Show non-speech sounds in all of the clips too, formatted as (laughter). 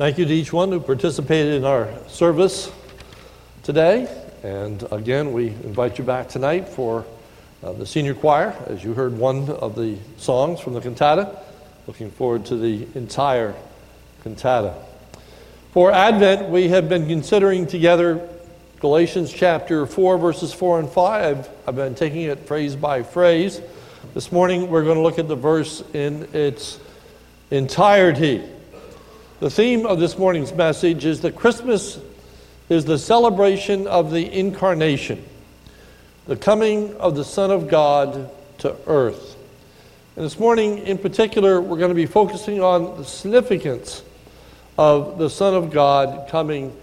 Thank you to each one who participated in our service today. And again, we invite you back tonight for uh, the senior choir, as you heard one of the songs from the cantata. Looking forward to the entire cantata. For Advent, we have been considering together Galatians chapter 4, verses 4 and 5. I've been taking it phrase by phrase. This morning, we're going to look at the verse in its entirety. The theme of this morning's message is that Christmas is the celebration of the incarnation, the coming of the Son of God to earth. And this morning, in particular, we're going to be focusing on the significance of the Son of God coming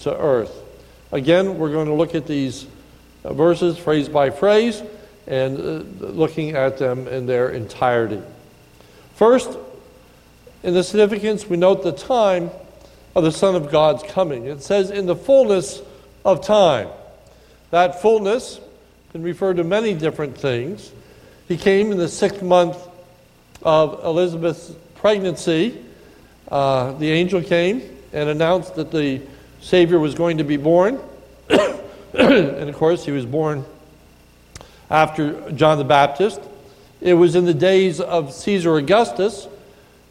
to earth. Again, we're going to look at these verses phrase by phrase and uh, looking at them in their entirety. First, in the significance, we note the time of the Son of God's coming. It says, in the fullness of time. That fullness can refer to many different things. He came in the sixth month of Elizabeth's pregnancy. Uh, the angel came and announced that the Savior was going to be born. (coughs) and of course, he was born after John the Baptist. It was in the days of Caesar Augustus.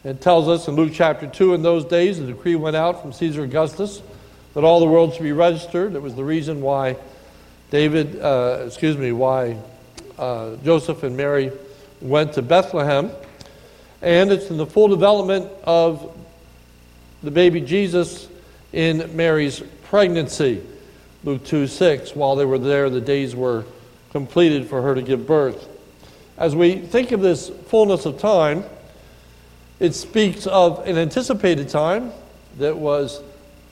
It tells us in Luke chapter 2 in those days, a decree went out from Caesar Augustus that all the world should be registered. It was the reason why David, uh, excuse me, why uh, Joseph and Mary went to Bethlehem. And it's in the full development of the baby Jesus in Mary's pregnancy. Luke 2 6. While they were there, the days were completed for her to give birth. As we think of this fullness of time, it speaks of an anticipated time that was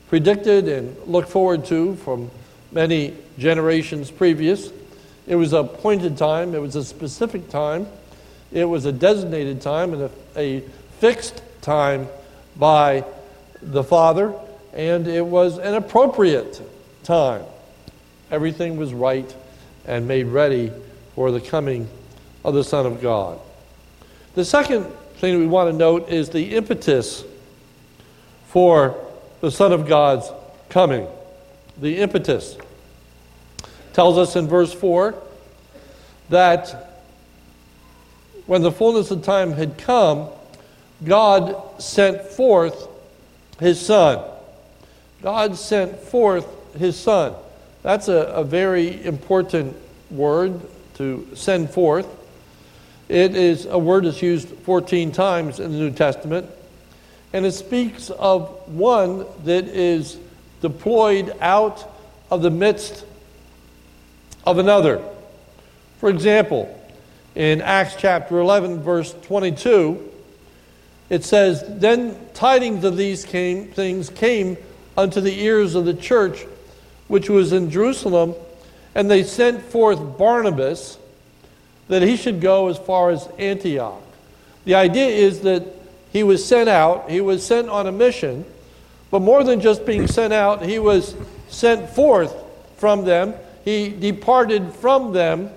predicted and looked forward to from many generations previous. It was a appointed time, it was a specific time, it was a designated time, and a, a fixed time by the Father, and it was an appropriate time. Everything was right and made ready for the coming of the Son of God. The second thing that we want to note is the impetus for the Son of God's coming. The impetus tells us in verse 4 that when the fullness of time had come, God sent forth his Son. God sent forth his Son. That's a, a very important word to send forth. It is a word that's used 14 times in the New Testament, and it speaks of one that is deployed out of the midst of another. For example, in Acts chapter 11, verse 22, it says, Then tidings of these came, things came unto the ears of the church which was in Jerusalem, and they sent forth Barnabas that he should go as far as Antioch. The idea is that he was sent out, he was sent on a mission, but more than just being sent out, he was sent forth from them. He departed from them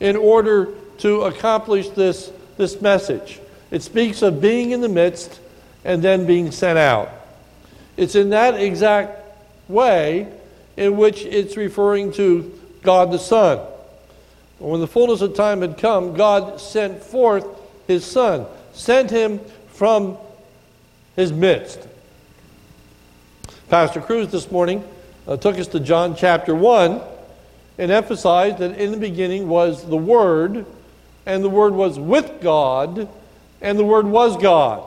in order to accomplish this, this message. It speaks of being in the midst and then being sent out. It's in that exact way in which it's referring to God the Son. When the fullness of time had come, God sent forth his Son, sent him from his midst. Pastor Cruz this morning uh, took us to John chapter 1 and emphasized that in the beginning was the Word, and the Word was with God, and the Word was God.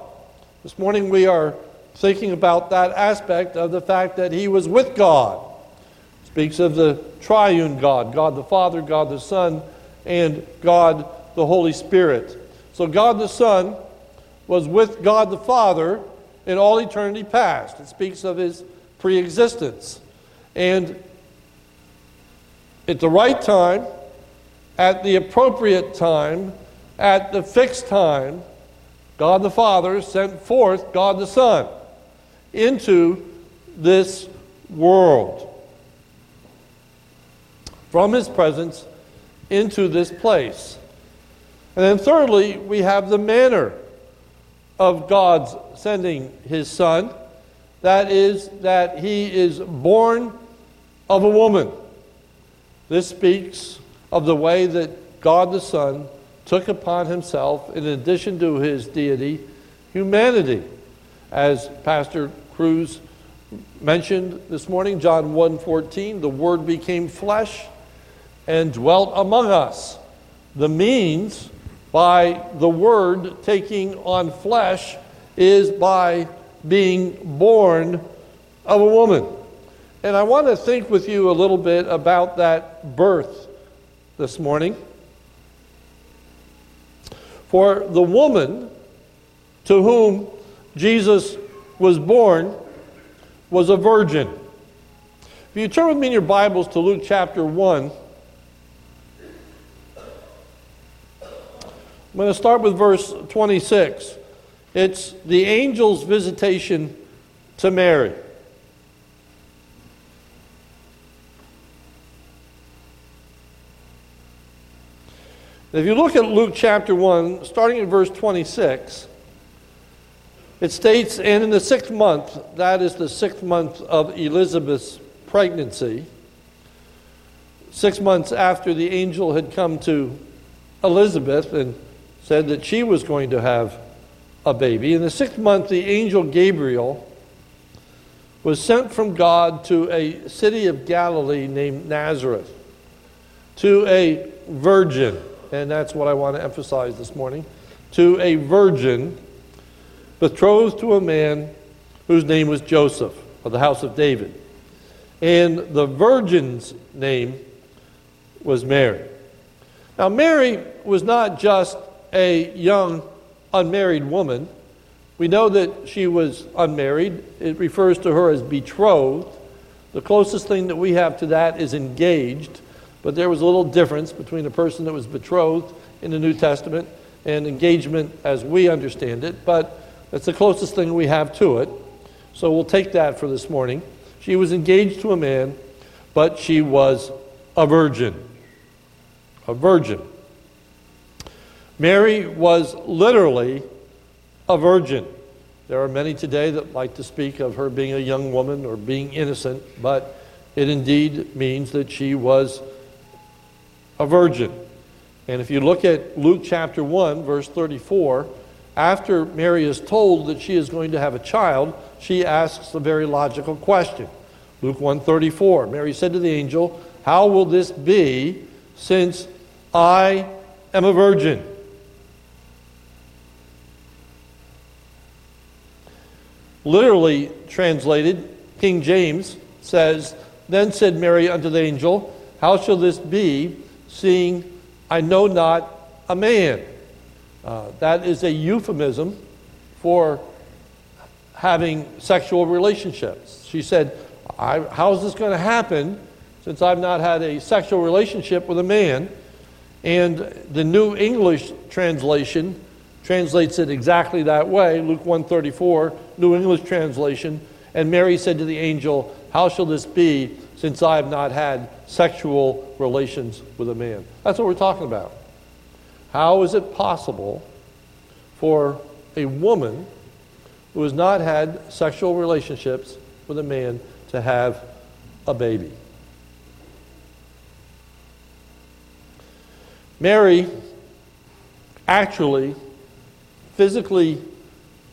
This morning we are thinking about that aspect of the fact that he was with God speaks of the triune God God the Father, God the Son, and God the Holy Spirit. So God the Son was with God the Father in all eternity past. It speaks of his pre existence. And at the right time, at the appropriate time, at the fixed time, God the Father sent forth God the Son into this world from his presence into this place. And then, thirdly, we have the manner of God's sending his Son. That is, that he is born of a woman. This speaks of the way that God the Son took upon himself, in addition to his deity, humanity. As Pastor Cruz mentioned this morning, John 1:14, the word became flesh and dwelt among us. The means by the word taking on flesh is by being born of a woman. And I want to think with you a little bit about that birth this morning. For the woman to whom Jesus was born was a virgin. If you turn with me in your Bibles to Luke chapter 1, I'm going to start with verse 26. It's the angel's visitation to Mary. If you look at Luke chapter 1, starting in verse 26, it states, And in the sixth month, that is the sixth month of Elizabeth's pregnancy, six months after the angel had come to Elizabeth and said that she was going to have a baby. In the sixth month, the angel Gabriel was sent from God to a city of Galilee named Nazareth, to a virgin and that's what I want to emphasize this morning, to a virgin betrothed to a man whose name was Joseph of the house of David. And the virgin's name was Mary. Now, Mary was not just a young unmarried woman. We know that she was unmarried. It refers to her as betrothed. The closest thing that we have to that is engaged. But there was a little difference between a person that was betrothed in the New Testament and engagement as we understand it, but that's the closest thing we have to it. So we'll take that for this morning. She was engaged to a man, but she was a virgin. A virgin. Mary was literally a virgin. There are many today that like to speak of her being a young woman or being innocent, but it indeed means that she was a virgin. And if you look at Luke chapter 1, verse 34, after Mary is told that she is going to have a child, she asks a very logical question. Luke 134. Mary said to the angel, "How will this be since I am a virgin?" Literally translated, King James says, "Then said Mary unto the angel, How shall this be seeing I know not a man. Uh, that is a euphemism for having sexual relationships. She said, How is this going to happen since I've not had a sexual relationship with a man? And the New English translation translates it exactly that way Luke 134, New English translation. And Mary said to the angel, How shall this be since I have not had sexual relations with a man. That's what we're talking about. How is it possible for a woman who has not had sexual relationships with a man to have a baby? Mary actually physically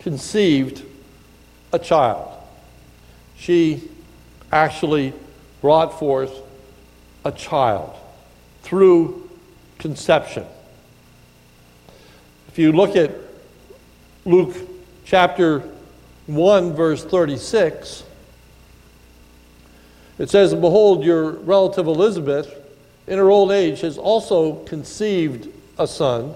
conceived a child. She actually brought forth a child through conception. If you look at Luke chapter 1, verse 36, it says, Behold, your relative Elizabeth, in her old age, has also conceived a son,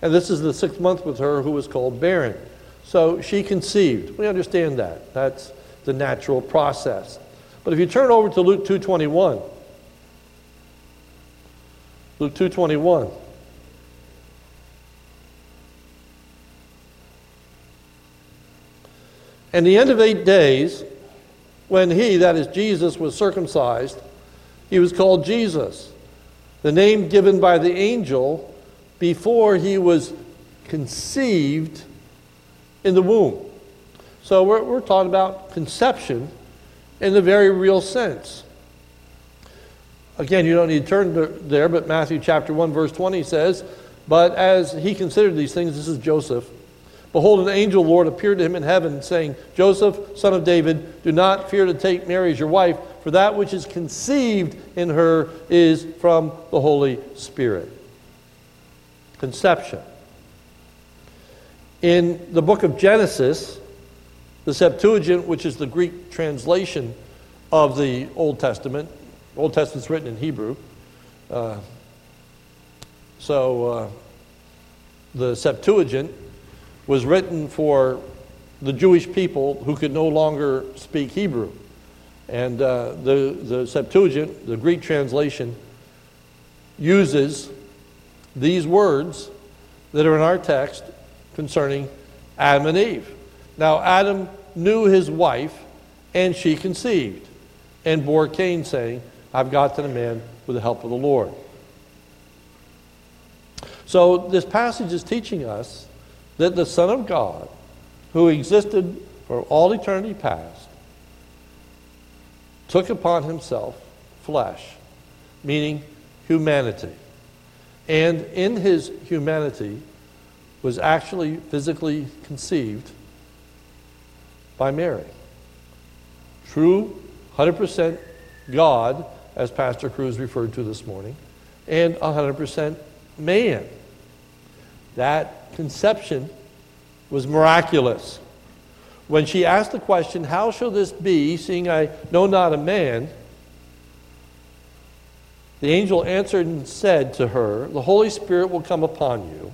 and this is the sixth month with her, who was called barren. So she conceived. We understand that. That's the natural process. But if you turn over to Luke 221, Luke 221. And the end of eight days, when he, that is Jesus, was circumcised, he was called Jesus, the name given by the angel before he was conceived in the womb. So we're, we're talking about conception in the very real sense. Again, you don't need to turn to there, but Matthew chapter 1, verse 20 says, But as he considered these things, this is Joseph, behold, an angel Lord appeared to him in heaven, saying, Joseph, son of David, do not fear to take Mary as your wife, for that which is conceived in her is from the Holy Spirit. Conception. In the book of Genesis, the Septuagint, which is the Greek translation of the Old Testament, Old Testament's written in Hebrew. Uh, so uh, the Septuagint was written for the Jewish people who could no longer speak Hebrew. And uh, the, the Septuagint, the Greek translation, uses these words that are in our text concerning Adam and Eve. Now, Adam knew his wife, and she conceived, and bore Cain, saying, I've gotten a man with the help of the Lord. So, this passage is teaching us that the Son of God, who existed for all eternity past, took upon himself flesh, meaning humanity. And in his humanity was actually physically conceived by Mary. True, 100% God as Pastor Cruz referred to this morning, and 100% man. That conception was miraculous. When she asked the question, How shall this be, seeing I know not a man? The angel answered and said to her, The Holy Spirit will come upon you,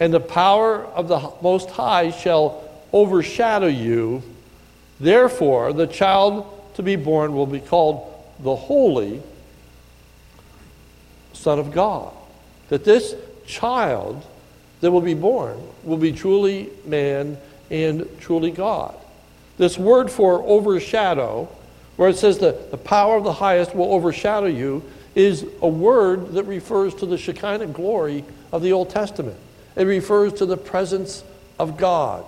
and the power of the Most High shall overshadow you. Therefore, the child to be born will be called the Holy Son of God. That this child that will be born will be truly man and truly God. This word for overshadow, where it says that the power of the highest will overshadow you, is a word that refers to the Shekinah glory of the Old Testament. It refers to the presence of God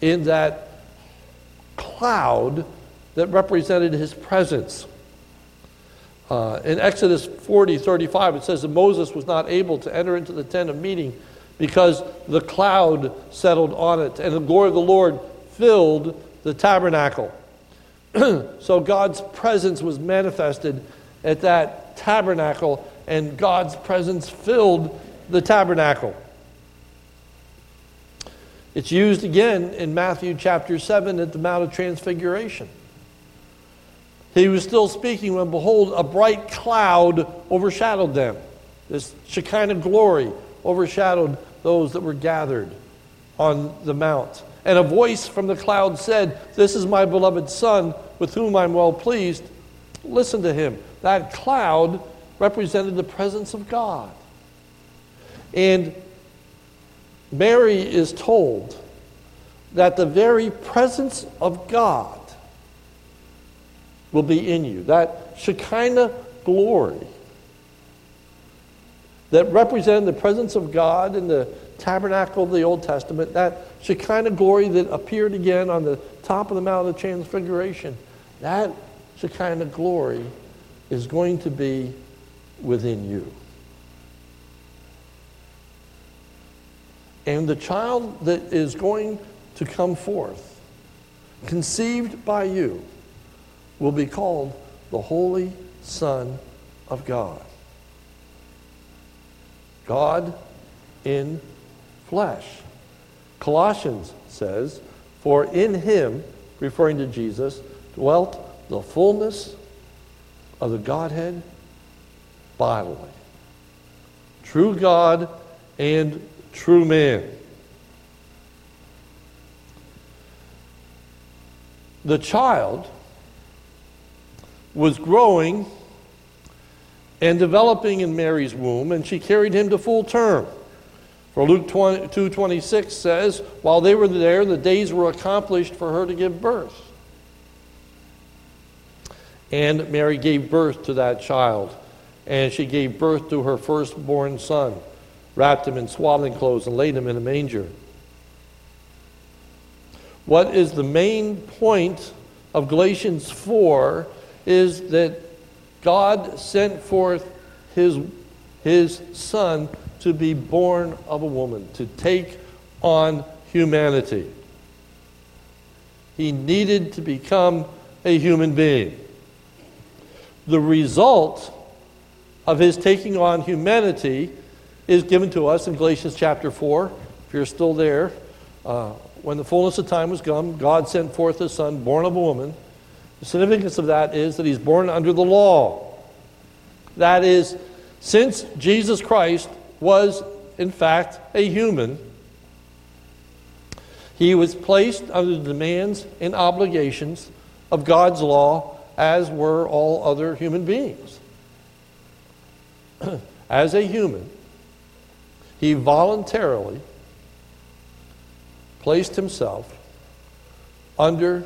in that cloud that represented his presence. Uh, in Exodus 40, 35, it says that Moses was not able to enter into the tent of meeting because the cloud settled on it and the glory of the Lord filled the tabernacle. (clears throat) so God's presence was manifested at that tabernacle, and God's presence filled the tabernacle. It's used again in Matthew chapter 7 at the Mount of Transfiguration. He was still speaking when, behold, a bright cloud overshadowed them. This Shekinah glory overshadowed those that were gathered on the mount. And a voice from the cloud said, This is my beloved Son, with whom I'm well pleased. Listen to him. That cloud represented the presence of God. And Mary is told that the very presence of God will be in you. That Shekinah glory that represented the presence of God in the tabernacle of the Old Testament, that Shekinah glory that appeared again on the top of the Mount of Transfiguration, that kind of glory is going to be within you. And the child that is going to come forth, conceived by you, will be called the Holy Son of God. God in flesh. Colossians says, For in him, referring to Jesus, dwelt the fullness of the Godhead bodily. True God and true man. The child was growing and developing in Mary's womb, and she carried him to full term. For Luke 2:26 says, while they were there, the days were accomplished for her to give birth. And Mary gave birth to that child, and she gave birth to her firstborn son, wrapped him in swaddling clothes, and laid him in a manger. what is the main point of Galatians 4 is that God sent forth his, his Son to be born of a woman, to take on humanity. He needed to become a human being. The result of his taking on humanity is given to us in Galatians chapter 4. If you're still there, uh, when the fullness of time was come, God sent forth his son, born of a woman. The significance of that is that he's born under the law. That is, since Jesus Christ was, in fact, a human, he was placed under the demands and obligations of God's law, as were all other human beings. (clears throat) as a human, he voluntarily placed himself under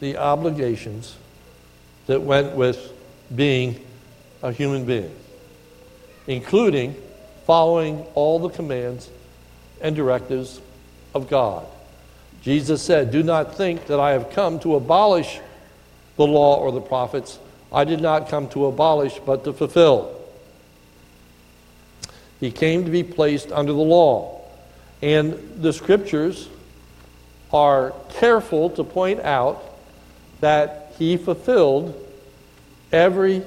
the obligations that went with being a human being, including following all the commands and directives of God. Jesus said, Do not think that I have come to abolish the law or the prophets. I did not come to abolish, but to fulfill. He came to be placed under the law. And the scriptures are careful to point out that he fulfilled every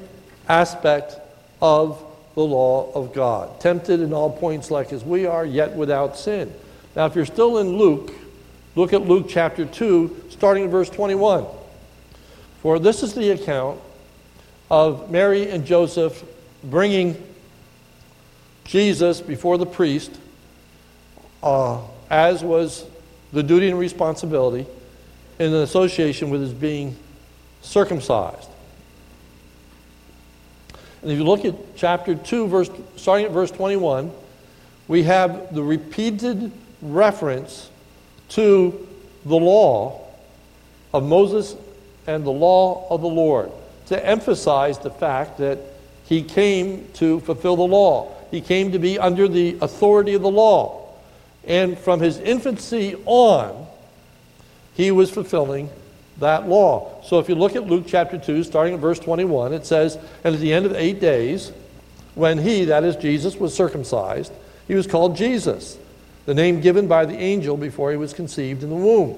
aspect of the law of God. Tempted in all points like as we are, yet without sin. Now, if you're still in Luke, look at Luke chapter 2, starting in verse 21. For this is the account of Mary and Joseph bringing Jesus before the priest, uh, as was the duty and responsibility in association with his being circumcised. And if you look at chapter 2, verse, starting at verse 21, we have the repeated reference to the law of Moses and the law of the Lord to emphasize the fact that he came to fulfill the law. He came to be under the authority of the law. And from his infancy on, he was fulfilling that law. So if you look at Luke chapter 2, starting at verse 21, it says, And at the end of eight days, when he, that is Jesus, was circumcised, he was called Jesus, the name given by the angel before he was conceived in the womb.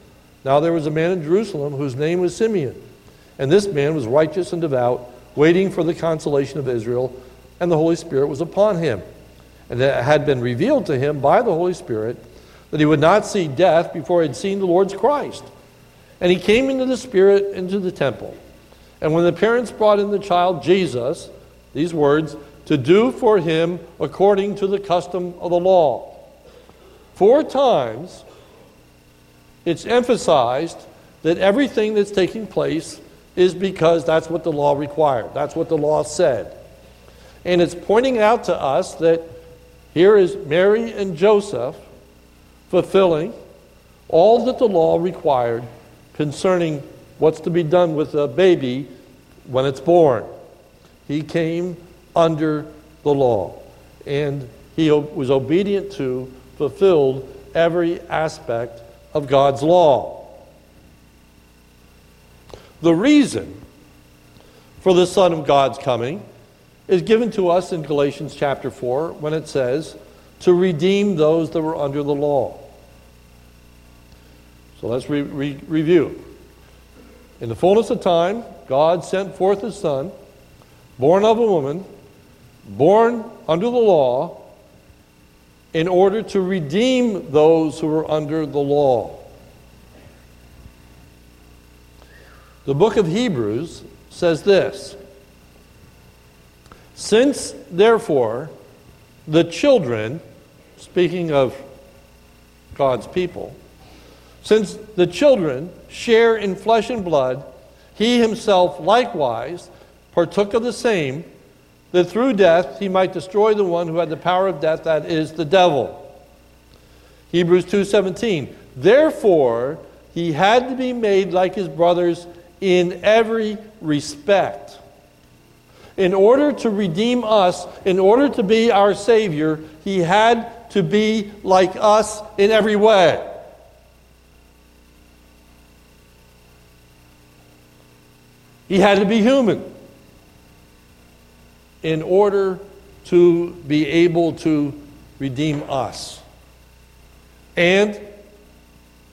Now there was a man in Jerusalem whose name was Simeon, and this man was righteous and devout, waiting for the consolation of Israel, and the Holy Spirit was upon him and it had been revealed to him by the Holy Spirit that he would not see death before he had seen the Lord's Christ. And he came into the Spirit into the temple. And when the parents brought in the child Jesus, these words, to do for him according to the custom of the law. Four times it's emphasized that everything that's taking place is because that's what the law required, that's what the law said. And it's pointing out to us that here is Mary and Joseph fulfilling all that the law required concerning what's to be done with a baby when it's born. He came under the law and he was obedient to, fulfilled every aspect of God's law. The reason for the Son of God's coming is given to us in Galatians chapter 4 when it says, to redeem those that were under the law. So let's re- re- review. In the fullness of time, God sent forth his Son, born of a woman, born under the law, in order to redeem those who were under the law. The book of Hebrews says this since, therefore, the children, speaking of God's people, Since the children share in flesh and blood, he himself likewise partook of the same, that through death he might destroy the one who had the power of death, that is, the devil. Hebrews 2:17. Therefore, he had to be made like his brothers in every respect. In order to redeem us, in order to be our Savior, he had to be like us in every way. He had to be human in order to be able to redeem us. And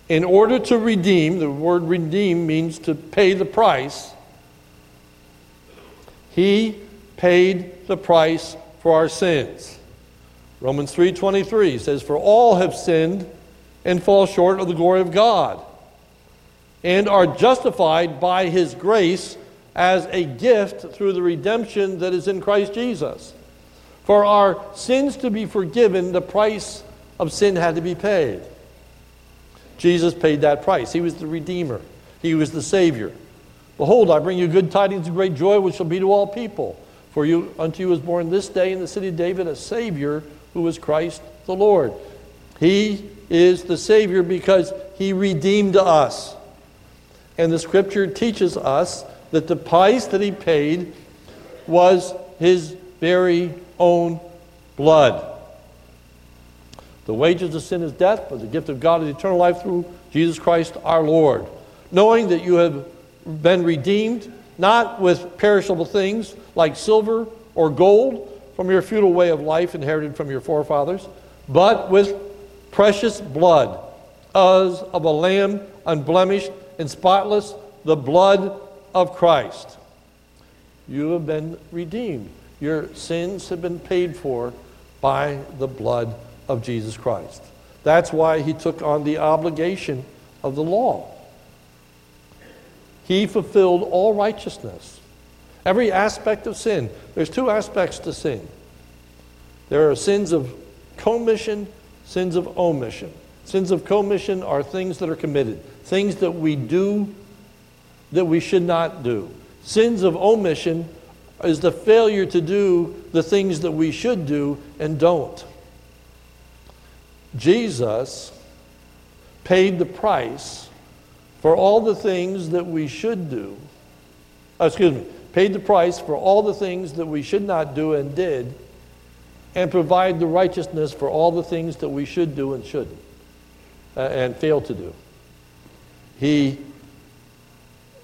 in order to redeem, the word redeem means to pay the price. He paid the price for our sins. Romans 3:23 says for all have sinned and fall short of the glory of God and are justified by his grace as a gift through the redemption that is in Christ Jesus. For our sins to be forgiven, the price of sin had to be paid. Jesus paid that price. He was the Redeemer, He was the Savior. Behold, I bring you good tidings of great joy, which shall be to all people. For you, unto you was born this day in the city of David a Savior who is Christ the Lord. He is the Savior because He redeemed us. And the scripture teaches us that the price that He paid was His very own blood. The wages of sin is death, but the gift of God is eternal life through Jesus Christ our Lord. Knowing that you have been redeemed, not with perishable things like silver or gold from your futile way of life inherited from your forefathers, but with precious blood, as of a lamb unblemished and spotless, the blood of Christ. You have been redeemed. Your sins have been paid for by the blood of Jesus Christ. That's why he took on the obligation of the law. He fulfilled all righteousness, every aspect of sin. There's two aspects to sin there are sins of commission, sins of omission. Sins of commission are things that are committed, things that we do that we should not do. Sins of omission is the failure to do the things that we should do and don't. Jesus paid the price for all the things that we should do. Oh, excuse me, paid the price for all the things that we should not do and did, and provide the righteousness for all the things that we should do and shouldn't, uh, and fail to do. He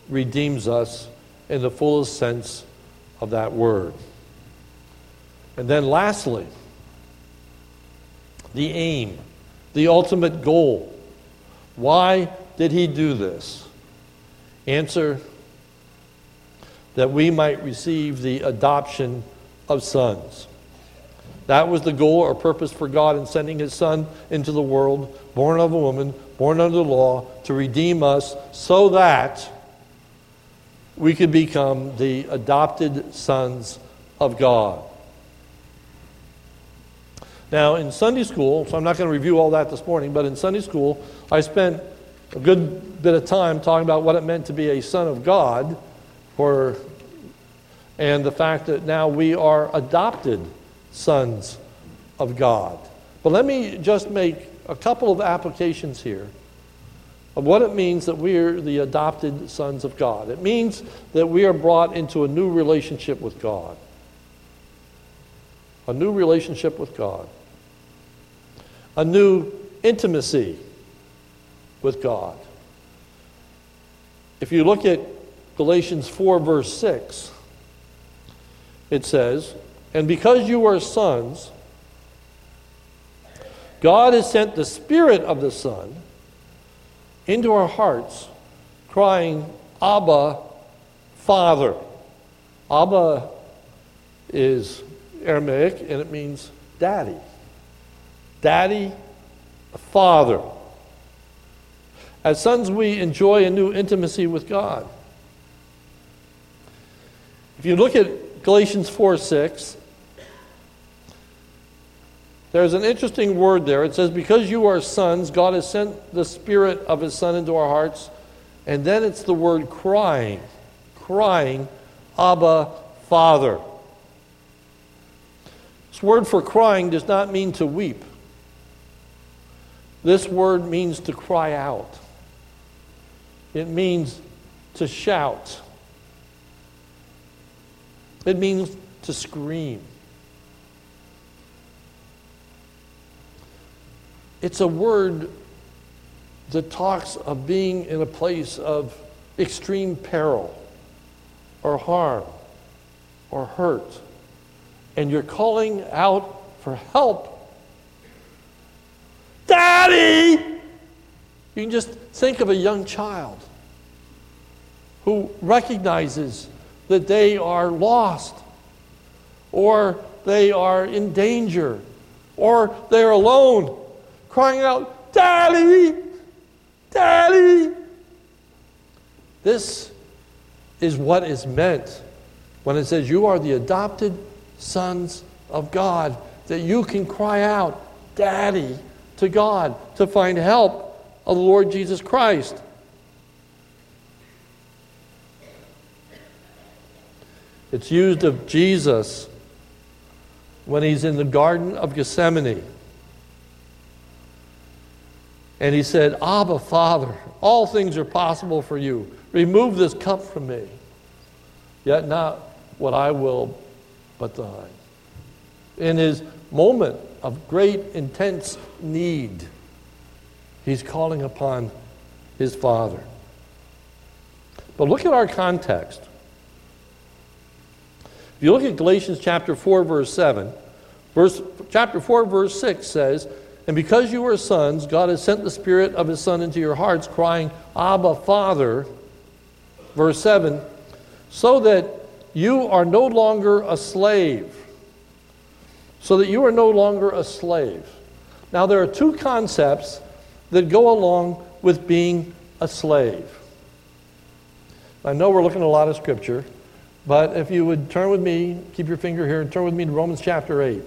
redeems us in the fullest sense of that word. And then, lastly, the aim, the ultimate goal. Why did he do this? Answer that we might receive the adoption of sons. That was the goal or purpose for God in sending his son into the world, born of a woman, born under the law, to redeem us so that we could become the adopted sons of God. Now, in Sunday school, so I'm not going to review all that this morning, but in Sunday school, I spent a good bit of time talking about what it meant to be a son of God, for, and the fact that now we are adopted sons of God. But let me just make a couple of applications here of what it means that we are the adopted sons of God. It means that we are brought into a new relationship with God. A new relationship with God a new intimacy with God. If you look at Galatians 4, verse 6, it says, And because you are sons, God has sent the Spirit of the Son into our hearts, crying, Abba, Father. Abba is Aramaic and it means daddy daddy, father. As sons, we enjoy a new intimacy with God. If you look at Galatians 4 6, there's an interesting word there. It says, Because you are sons, God has sent the Spirit of His Son into our hearts. And then it's the word crying, crying, Abba, Father. This word for crying does not mean to weep. This word means to cry out. It means to shout. It means to scream. It's a word that talks of being in a place of extreme peril or harm or hurt. And you're calling out for help. Daddy! You can just think of a young child who recognizes that they are lost or they are in danger or they're alone crying out, Daddy, Daddy. This is what is meant when it says you are the adopted sons of God, that you can cry out, Daddy, to God to find help of the Lord Jesus Christ. It's used of Jesus when he's in the Garden of Gethsemane. And he said, Abba, Father, all things are possible for you. Remove this cup from me. Yet not what I will, but thine. In his moment of great, intense need, he's calling upon his Father. But look at our context. If you look at Galatians chapter 4, verse 7, verse, chapter 4, verse 6 says, and because you are sons, God has sent the Spirit of His Son into your hearts, crying, Abba, Father. Verse 7 so that you are no longer a slave. So that you are no longer a slave. Now, there are two concepts that go along with being a slave. I know we're looking at a lot of scripture, but if you would turn with me, keep your finger here, and turn with me to Romans chapter 8.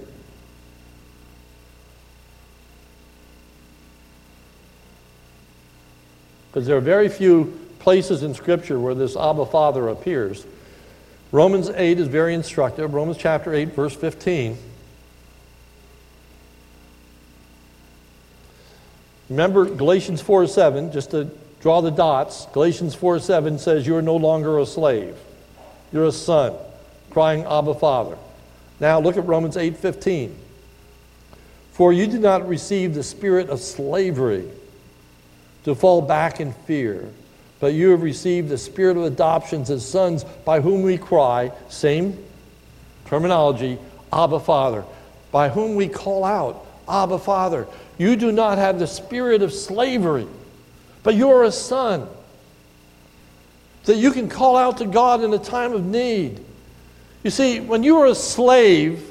Because there are very few places in Scripture where this Abba Father appears. Romans 8 is very instructive. Romans chapter 8, verse 15. Remember Galatians 4 7, just to draw the dots. Galatians 4 7 says, You are no longer a slave, you're a son, crying, Abba, Father. Now look at Romans 8 15. For you did not receive the spirit of slavery to fall back in fear. But you have received the spirit of adoptions as sons by whom we cry, same terminology, Abba Father, by whom we call out, Abba Father. You do not have the spirit of slavery, but you are a son. That you can call out to God in a time of need. You see, when you were a slave,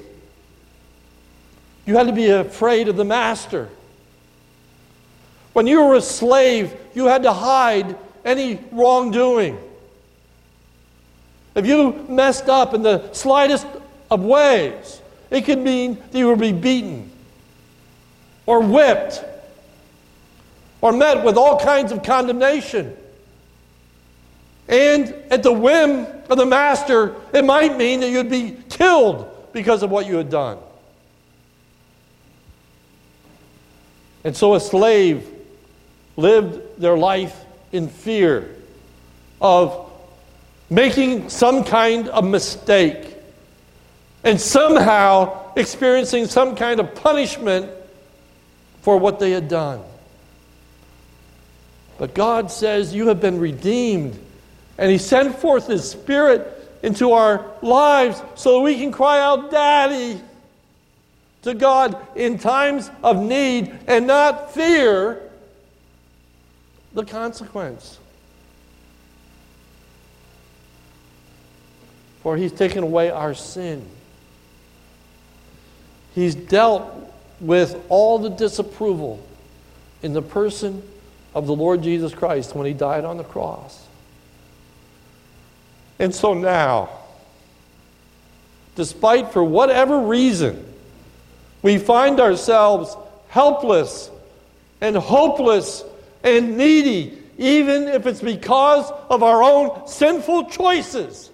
you had to be afraid of the master. When you were a slave, you had to hide any wrongdoing. If you messed up in the slightest of ways, it could mean that you would be beaten or whipped or met with all kinds of condemnation. And at the whim of the master, it might mean that you'd be killed because of what you had done. And so a slave lived their life in fear of making some kind of mistake and somehow experiencing some kind of punishment for what they had done. But God says, You have been redeemed. And He sent forth His Spirit into our lives so that we can cry out, Daddy, to God in times of need and not fear the consequence. For he's taken away our sin. He's dealt with all the disapproval in the person of the Lord Jesus Christ when he died on the cross. And so now, despite for whatever reason we find ourselves helpless and hopeless and needy, even if it's because of our own sinful choices.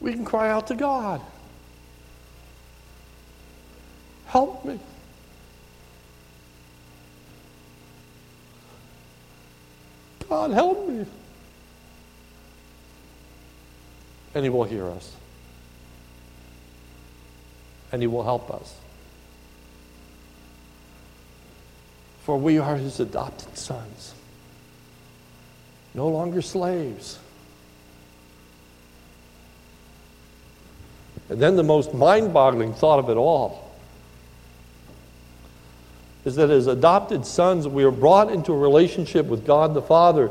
We can cry out to God Help me. God, help me. And He will hear us. And He will help us. For we are His adopted sons, no longer slaves. And then the most mind boggling thought of it all is that as adopted sons, we are brought into a relationship with God the Father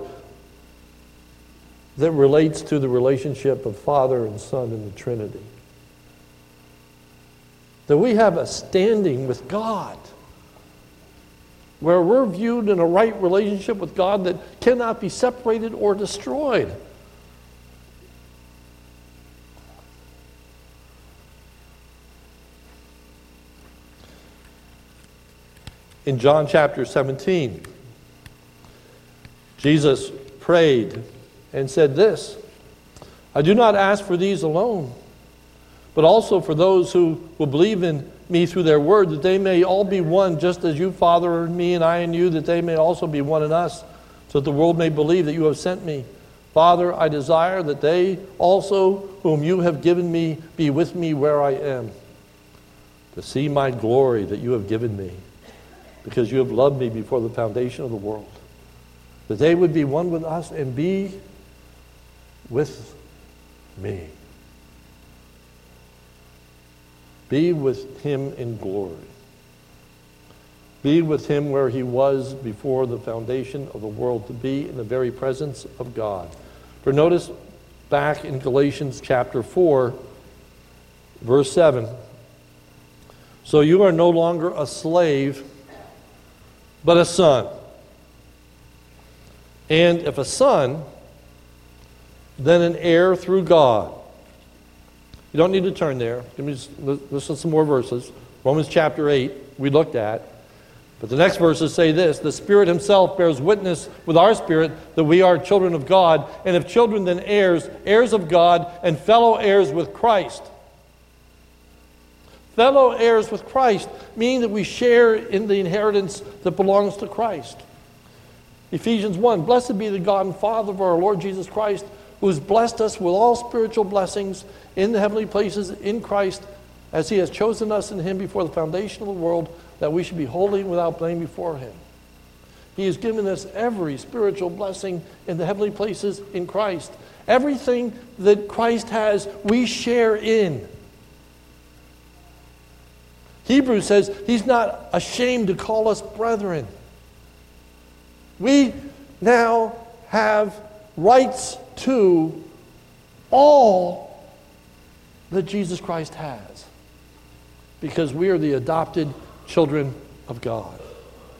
that relates to the relationship of Father and Son in the Trinity. That we have a standing with God where we're viewed in a right relationship with God that cannot be separated or destroyed. in John chapter 17. Jesus prayed and said this I do not ask for these alone, but also for those who will believe in me through their word, that they may all be one, just as you, Father, and me, and I, and you, that they may also be one in us, so that the world may believe that you have sent me. Father, I desire that they also, whom you have given me, be with me where I am, to see my glory that you have given me because you have loved me before the foundation of the world. That they would be one with us and be with me. Be with him in glory. Be with him where he was before the foundation of the world, to be in the very presence of God. For notice back in Galatians chapter 4, verse 7. So you are no longer a slave but a son. And if a son, then an heir through God. You don't need to turn there. Give me listen to some more verses. Romans chapter 8, we looked at. But the next verses say this The Spirit Himself bears witness with our spirit that we are children of God, and if children, then heirs, heirs of God, and fellow heirs with Christ fellow heirs with Christ, meaning that we share in the inheritance that belongs to Christ. Ephesians 1 Blessed be the God and Father of our Lord Jesus Christ, who has blessed us with all spiritual blessings in the heavenly places in Christ, as he has chosen us in him before the foundation of the world, that we should be holy and without blame before him. He has given us every spiritual blessing in the heavenly places in Christ. Everything that Christ has, we share in. Hebrews says he's not ashamed to call us brethren. We now have rights to all that Jesus Christ has because we are the adopted children of God.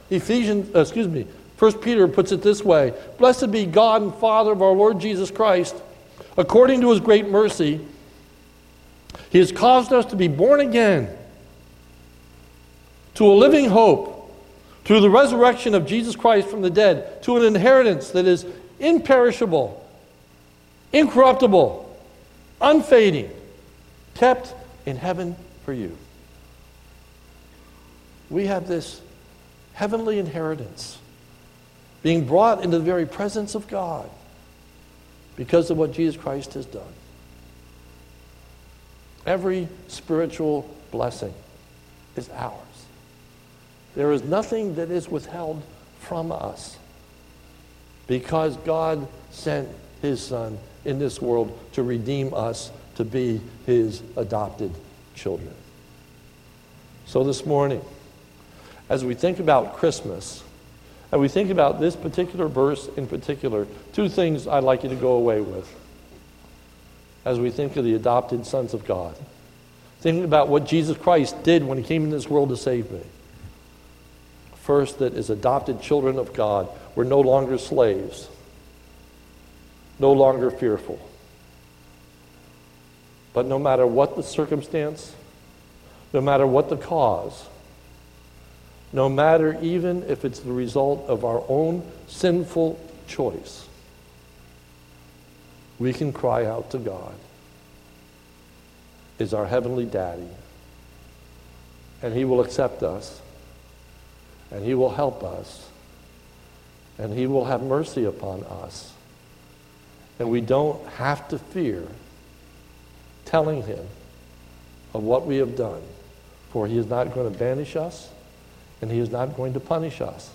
Ephesians, uh, excuse me, First Peter puts it this way Blessed be God and Father of our Lord Jesus Christ. According to his great mercy, he has caused us to be born again to a living hope through the resurrection of Jesus Christ from the dead, to an inheritance that is imperishable, incorruptible, unfading, kept in heaven for you. We have this heavenly inheritance being brought into the very presence of God because of what Jesus Christ has done. Every spiritual blessing is ours. There is nothing that is withheld from us because God sent his Son in this world to redeem us to be his adopted children. So this morning, as we think about Christmas, and we think about this particular verse in particular, two things I'd like you to go away with as we think of the adopted sons of God. Thinking about what Jesus Christ did when he came in this world to save me. First, that as adopted children of God, we're no longer slaves, no longer fearful, But no matter what the circumstance, no matter what the cause, no matter even if it's the result of our own sinful choice, we can cry out to God. Is our heavenly daddy. And he will accept us. And he will help us. And he will have mercy upon us and we don't have to fear telling him of what we have done for he is not going to banish us and he is not going to punish us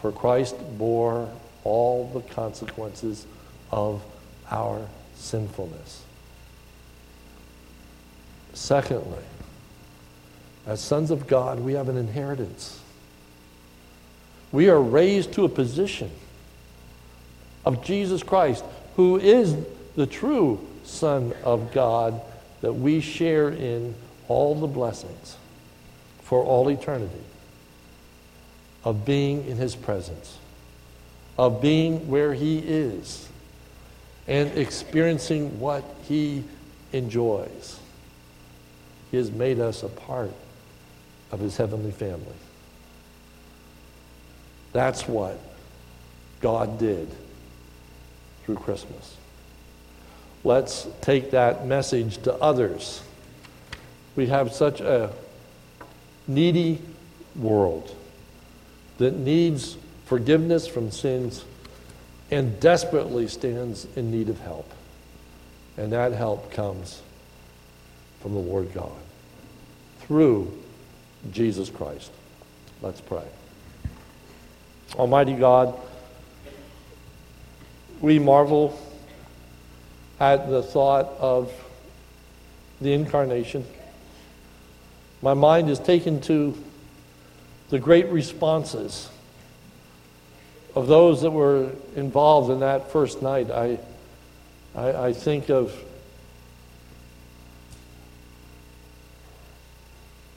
for christ bore all the consequences of our sinfulness. Secondly, as sons of God, we have an inheritance. We are raised to a position of Jesus Christ, who is the true Son of God, that we share in all the blessings for all eternity of being in His presence, of being where He is and experiencing what He enjoys. He has made us a part of His heavenly family. That's what God did through Christmas. Let's take that message to others. We have such a needy world that needs forgiveness from sins and desperately stands in need of help. And that help comes from the Lord God through Jesus Christ. Let's pray. Almighty God, we marvel at the thought of the incarnation. My mind is taken to the great responses of those that were involved in that first night, I, I, I think of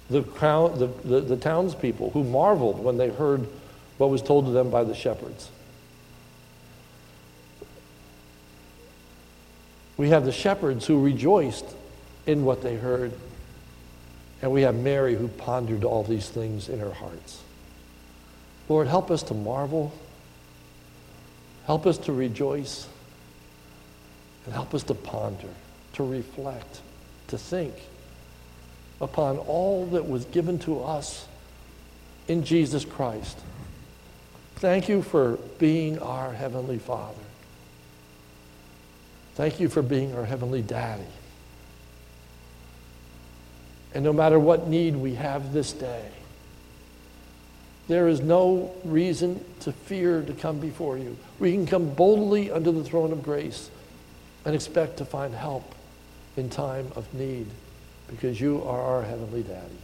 the, crown, the, the, the townspeople who marveled when they heard what was told to them by the shepherds. We have the shepherds who rejoiced in what they heard. And we have Mary who pondered all these things in her hearts. Lord, help us to marvel Help us to rejoice and help us to ponder, to reflect, to think upon all that was given to us in Jesus Christ. Thank you for being our Heavenly Father. Thank you for being our Heavenly Daddy. And no matter what need we have this day, there is no reason to fear to come before you. We can come boldly under the throne of grace and expect to find help in time of need because you are our Heavenly Daddy.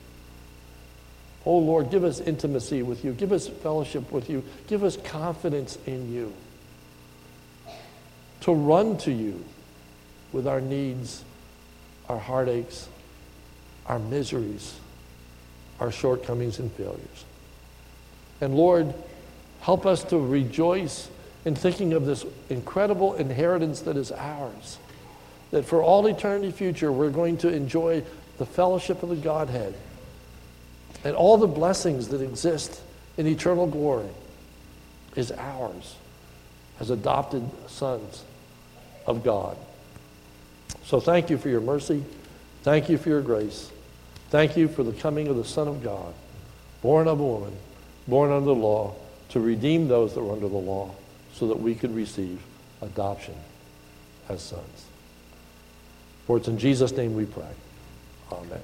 Oh Lord, give us intimacy with you. Give us fellowship with you. Give us confidence in you. To run to you with our needs, our heartaches, our miseries, our shortcomings and failures. And Lord, help us to rejoice in thinking of this incredible inheritance that is ours. That for all eternity future, we're going to enjoy the fellowship of the Godhead and all the blessings that exist in eternal glory is ours as adopted sons of God. So thank you for your mercy. Thank you for your grace. Thank you for the coming of the Son of God, born of a woman born under the law, to redeem those that were under the law, so that we could receive adoption as sons. For it's in Jesus' name we pray. Amen.